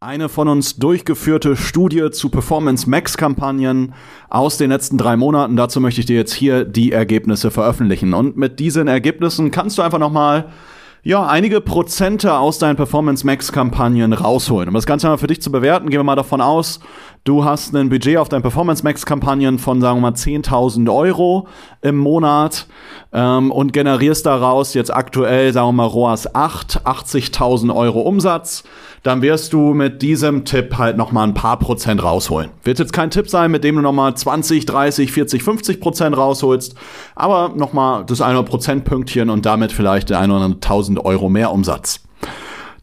Eine von uns durchgeführte Studie zu Performance Max Kampagnen aus den letzten drei Monaten. Dazu möchte ich dir jetzt hier die Ergebnisse veröffentlichen. Und mit diesen Ergebnissen kannst du einfach nochmal ja, einige Prozente aus deinen Performance Max Kampagnen rausholen. Um das Ganze mal für dich zu bewerten, gehen wir mal davon aus, du hast ein Budget auf deinen Performance Max Kampagnen von, sagen wir mal, 10.000 Euro im Monat ähm, und generierst daraus jetzt aktuell, sagen wir mal, ROAS 8, 80.000 Euro Umsatz dann wirst du mit diesem Tipp halt nochmal ein paar Prozent rausholen. Wird jetzt kein Tipp sein, mit dem du nochmal 20, 30, 40, 50 Prozent rausholst, aber nochmal das eine Prozentpünktchen und damit vielleicht eine oder andere 1000 Euro mehr Umsatz.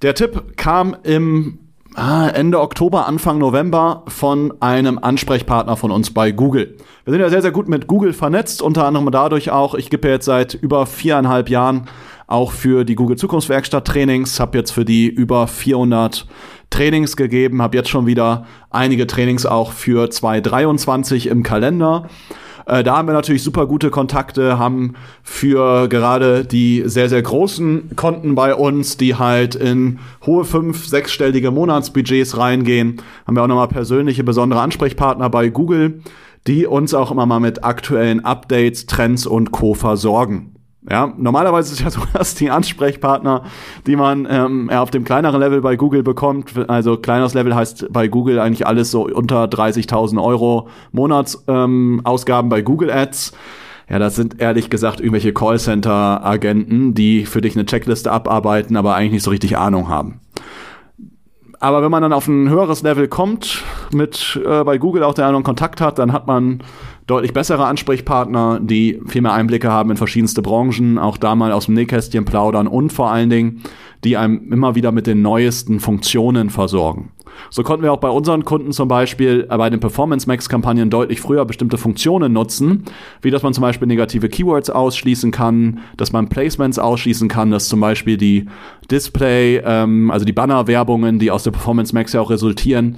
Der Tipp kam im Ende Oktober, Anfang November von einem Ansprechpartner von uns bei Google. Wir sind ja sehr, sehr gut mit Google vernetzt, unter anderem dadurch auch, ich gebe jetzt seit über viereinhalb Jahren auch für die Google Zukunftswerkstatt Trainings, habe jetzt für die über 400 Trainings gegeben, habe jetzt schon wieder einige Trainings auch für 2023 im Kalender. Äh, da haben wir natürlich super gute Kontakte, haben für gerade die sehr, sehr großen Konten bei uns, die halt in hohe fünf-, sechsstellige Monatsbudgets reingehen, haben wir auch nochmal persönliche besondere Ansprechpartner bei Google, die uns auch immer mal mit aktuellen Updates, Trends und Co. versorgen. Ja, normalerweise ist ja so, dass die Ansprechpartner, die man ähm, auf dem kleineren Level bei Google bekommt, also kleineres Level heißt bei Google eigentlich alles so unter 30.000 Euro Monatsausgaben ähm, bei Google Ads. Ja, das sind ehrlich gesagt irgendwelche Callcenter-Agenten, die für dich eine Checkliste abarbeiten, aber eigentlich nicht so richtig Ahnung haben. Aber wenn man dann auf ein höheres Level kommt, mit äh, bei Google auch der anderen Kontakt hat, dann hat man deutlich bessere Ansprechpartner, die viel mehr Einblicke haben in verschiedenste Branchen, auch da mal aus dem Nähkästchen plaudern und vor allen Dingen, die einem immer wieder mit den neuesten Funktionen versorgen. So konnten wir auch bei unseren Kunden zum Beispiel bei den Performance Max Kampagnen deutlich früher bestimmte Funktionen nutzen, wie dass man zum Beispiel negative Keywords ausschließen kann, dass man Placements ausschließen kann, dass zum Beispiel die Display, ähm, also die Banner-Werbungen, die aus der Performance Max ja auch resultieren,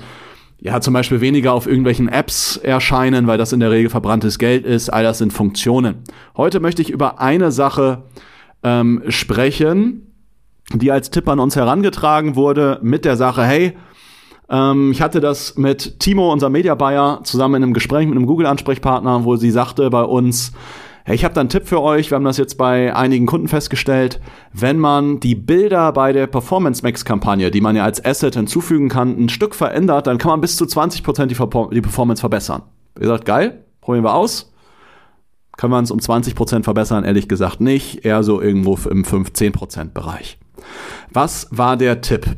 ja, zum Beispiel weniger auf irgendwelchen Apps erscheinen, weil das in der Regel verbranntes Geld ist. All das sind Funktionen. Heute möchte ich über eine Sache ähm, sprechen, die als Tipp an uns herangetragen wurde mit der Sache, hey, ähm, ich hatte das mit Timo, unser Media Buyer, zusammen in einem Gespräch mit einem Google-Ansprechpartner, wo sie sagte bei uns, ich habe da einen Tipp für euch. Wir haben das jetzt bei einigen Kunden festgestellt. Wenn man die Bilder bei der Performance Max Kampagne, die man ja als Asset hinzufügen kann, ein Stück verändert, dann kann man bis zu 20 Prozent die, die Performance verbessern. Ihr sagt, geil, probieren wir aus. Können wir uns um 20 Prozent verbessern? Ehrlich gesagt nicht. Eher so irgendwo im 5-10% Bereich. Was war der Tipp?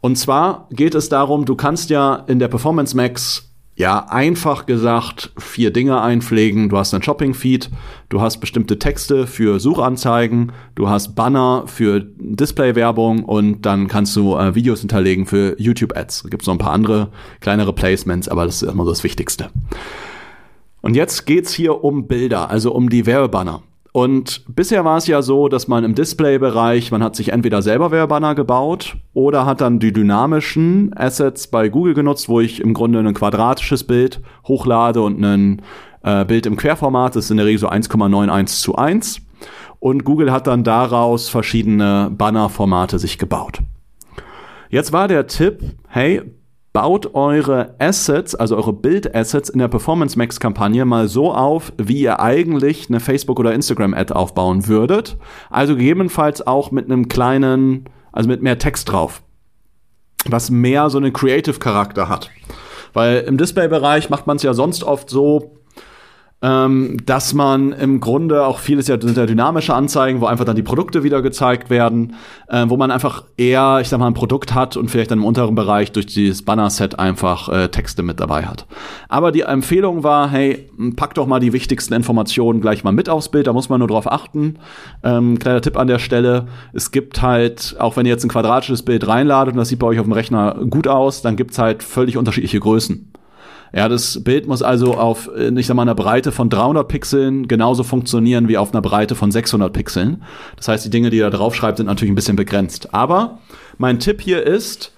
Und zwar geht es darum, du kannst ja in der Performance Max ja, einfach gesagt, vier Dinge einpflegen. Du hast einen Shopping-Feed, du hast bestimmte Texte für Suchanzeigen, du hast Banner für Display-Werbung und dann kannst du äh, Videos hinterlegen für YouTube-Ads. Da gibt es noch ein paar andere kleinere Placements, aber das ist immer so das Wichtigste. Und jetzt geht's hier um Bilder, also um die Werbebanner. Und bisher war es ja so, dass man im Display-Bereich, man hat sich entweder selber Werbebanner gebaut oder hat dann die dynamischen Assets bei Google genutzt, wo ich im Grunde ein quadratisches Bild hochlade und ein äh, Bild im Querformat, das ist in der Regel so 1,91 zu 1. Und Google hat dann daraus verschiedene Bannerformate sich gebaut. Jetzt war der Tipp, hey, baut eure Assets, also eure Bildassets in der Performance Max Kampagne mal so auf, wie ihr eigentlich eine Facebook oder Instagram Ad aufbauen würdet. Also gegebenenfalls auch mit einem kleinen, also mit mehr Text drauf. Was mehr so einen Creative Charakter hat. Weil im Display-Bereich macht man es ja sonst oft so, ähm, dass man im Grunde auch vieles ja sind ja dynamische Anzeigen, wo einfach dann die Produkte wieder gezeigt werden, äh, wo man einfach eher, ich sag mal, ein Produkt hat und vielleicht dann im unteren Bereich durch dieses Banner-Set einfach äh, Texte mit dabei hat. Aber die Empfehlung war, hey, pack doch mal die wichtigsten Informationen gleich mal mit aufs Bild, da muss man nur drauf achten. Ähm, kleiner Tipp an der Stelle, es gibt halt, auch wenn ihr jetzt ein quadratisches Bild reinladet und das sieht bei euch auf dem Rechner gut aus, dann gibt's halt völlig unterschiedliche Größen. Ja, das Bild muss also auf, äh, ich sag mal, einer Breite von 300 Pixeln genauso funktionieren wie auf einer Breite von 600 Pixeln. Das heißt, die Dinge, die ihr da drauf schreibt, sind natürlich ein bisschen begrenzt. Aber mein Tipp hier ist,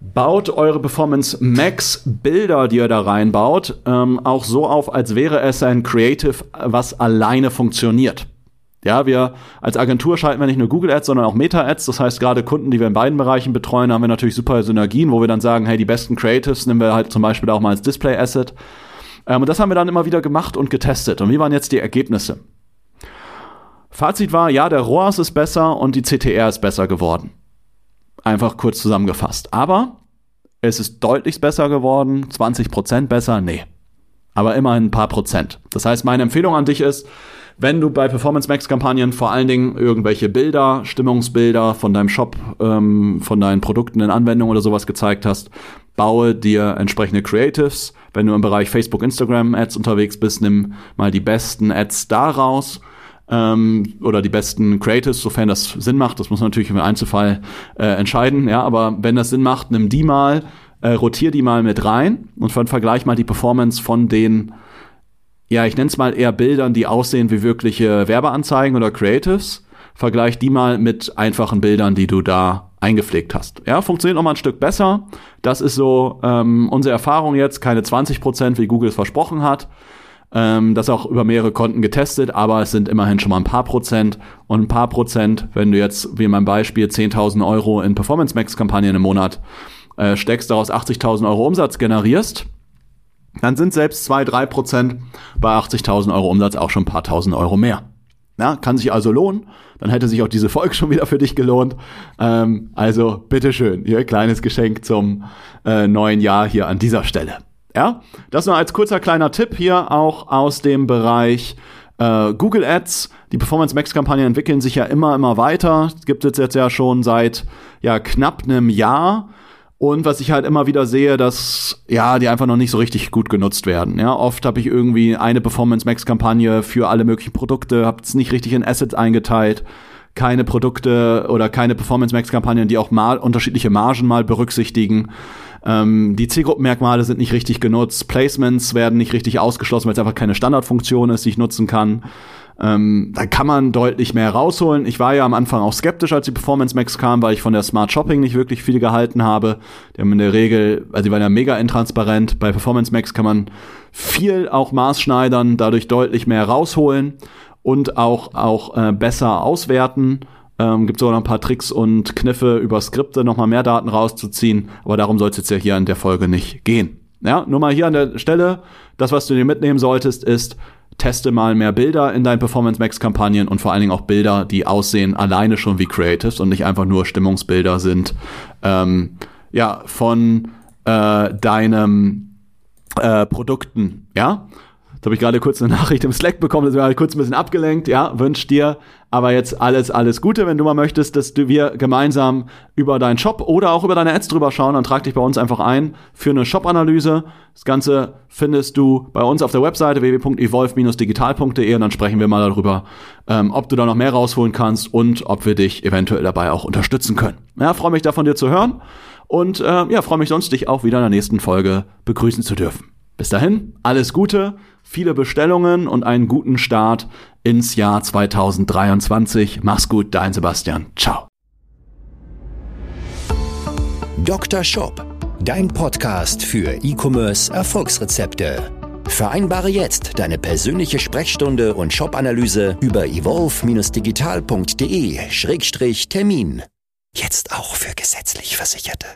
baut eure Performance Max Bilder, die ihr da reinbaut, ähm, auch so auf, als wäre es ein Creative, was alleine funktioniert. Ja, wir als Agentur schalten wir nicht nur Google Ads, sondern auch Meta Ads. Das heißt, gerade Kunden, die wir in beiden Bereichen betreuen, haben wir natürlich super Synergien, wo wir dann sagen, hey, die besten Creatives nehmen wir halt zum Beispiel auch mal als Display Asset. Ähm, und das haben wir dann immer wieder gemacht und getestet. Und wie waren jetzt die Ergebnisse? Fazit war, ja, der ROAS ist besser und die CTR ist besser geworden. Einfach kurz zusammengefasst. Aber es ist deutlich besser geworden, 20% besser, nee. Aber immerhin ein paar Prozent. Das heißt, meine Empfehlung an dich ist, wenn du bei Performance Max Kampagnen vor allen Dingen irgendwelche Bilder, Stimmungsbilder von deinem Shop, ähm, von deinen Produkten in Anwendung oder sowas gezeigt hast, baue dir entsprechende Creatives. Wenn du im Bereich Facebook, Instagram Ads unterwegs bist, nimm mal die besten Ads daraus ähm, oder die besten Creatives, sofern das Sinn macht. Das muss man natürlich im Einzelfall äh, entscheiden. Ja, aber wenn das Sinn macht, nimm die mal, äh, rotier die mal mit rein und vergleich mal die Performance von den ja, ich nenne es mal eher Bildern, die aussehen wie wirkliche Werbeanzeigen oder Creatives. Vergleich die mal mit einfachen Bildern, die du da eingepflegt hast. Ja, funktioniert noch mal ein Stück besser. Das ist so ähm, unsere Erfahrung jetzt, keine 20 Prozent, wie Google es versprochen hat. Ähm, das auch über mehrere Konten getestet, aber es sind immerhin schon mal ein paar Prozent. Und ein paar Prozent, wenn du jetzt, wie in meinem Beispiel, 10.000 Euro in Performance Max Kampagnen im Monat äh, steckst, daraus 80.000 Euro Umsatz generierst, dann sind selbst zwei drei Prozent bei 80.000 Euro Umsatz auch schon ein paar tausend Euro mehr. Ja, kann sich also lohnen. Dann hätte sich auch diese Folge schon wieder für dich gelohnt. Ähm, also bitteschön, hier kleines Geschenk zum äh, neuen Jahr hier an dieser Stelle. Ja, das nur als kurzer kleiner Tipp hier auch aus dem Bereich äh, Google Ads. Die Performance Max Kampagnen entwickeln sich ja immer, immer weiter. Gibt es jetzt ja schon seit ja, knapp einem Jahr. Und was ich halt immer wieder sehe, dass ja, die einfach noch nicht so richtig gut genutzt werden. Ja, oft habe ich irgendwie eine Performance Max Kampagne für alle möglichen Produkte, habe es nicht richtig in Assets eingeteilt, keine Produkte oder keine Performance Max Kampagnen, die auch mal unterschiedliche Margen mal berücksichtigen. Ähm, die Zielgruppenmerkmale sind nicht richtig genutzt, Placements werden nicht richtig ausgeschlossen, weil es einfach keine Standardfunktion ist, die ich nutzen kann. Ähm, da kann man deutlich mehr rausholen. Ich war ja am Anfang auch skeptisch, als die Performance Max kam, weil ich von der Smart Shopping nicht wirklich viel gehalten habe. Die haben in der Regel, also die waren ja mega intransparent. Bei Performance Max kann man viel auch maßschneidern, dadurch deutlich mehr rausholen und auch, auch äh, besser auswerten. Ähm, gibt sogar noch ein paar Tricks und Kniffe über Skripte, nochmal mehr Daten rauszuziehen. Aber darum soll es jetzt ja hier an der Folge nicht gehen. Ja, nur mal hier an der Stelle, das, was du dir mitnehmen solltest, ist, teste mal mehr Bilder in deinen Performance Max Kampagnen und vor allen Dingen auch Bilder, die aussehen alleine schon wie Creatives und nicht einfach nur Stimmungsbilder sind, ähm, ja, von äh, deinem äh, Produkten, ja. Habe ich gerade kurz eine Nachricht im Slack bekommen, das war kurz ein bisschen abgelenkt. Ja, wünsch dir aber jetzt alles, alles Gute. Wenn du mal möchtest, dass du, wir gemeinsam über deinen Shop oder auch über deine Ads drüber schauen, dann trag dich bei uns einfach ein für eine Shop-Analyse. Das Ganze findest du bei uns auf der Webseite www.evolve-digital.de und dann sprechen wir mal darüber, ähm, ob du da noch mehr rausholen kannst und ob wir dich eventuell dabei auch unterstützen können. Ja, freue mich da von dir zu hören und äh, ja, freue mich sonst dich auch wieder in der nächsten Folge begrüßen zu dürfen. Bis dahin, alles Gute, viele Bestellungen und einen guten Start ins Jahr 2023. Mach's gut, dein Sebastian. Ciao. Dr. Shop, dein Podcast für E-Commerce Erfolgsrezepte. Vereinbare jetzt deine persönliche Sprechstunde und Shop-Analyse über evolve-digital.de-termin. Jetzt auch für gesetzlich Versicherte.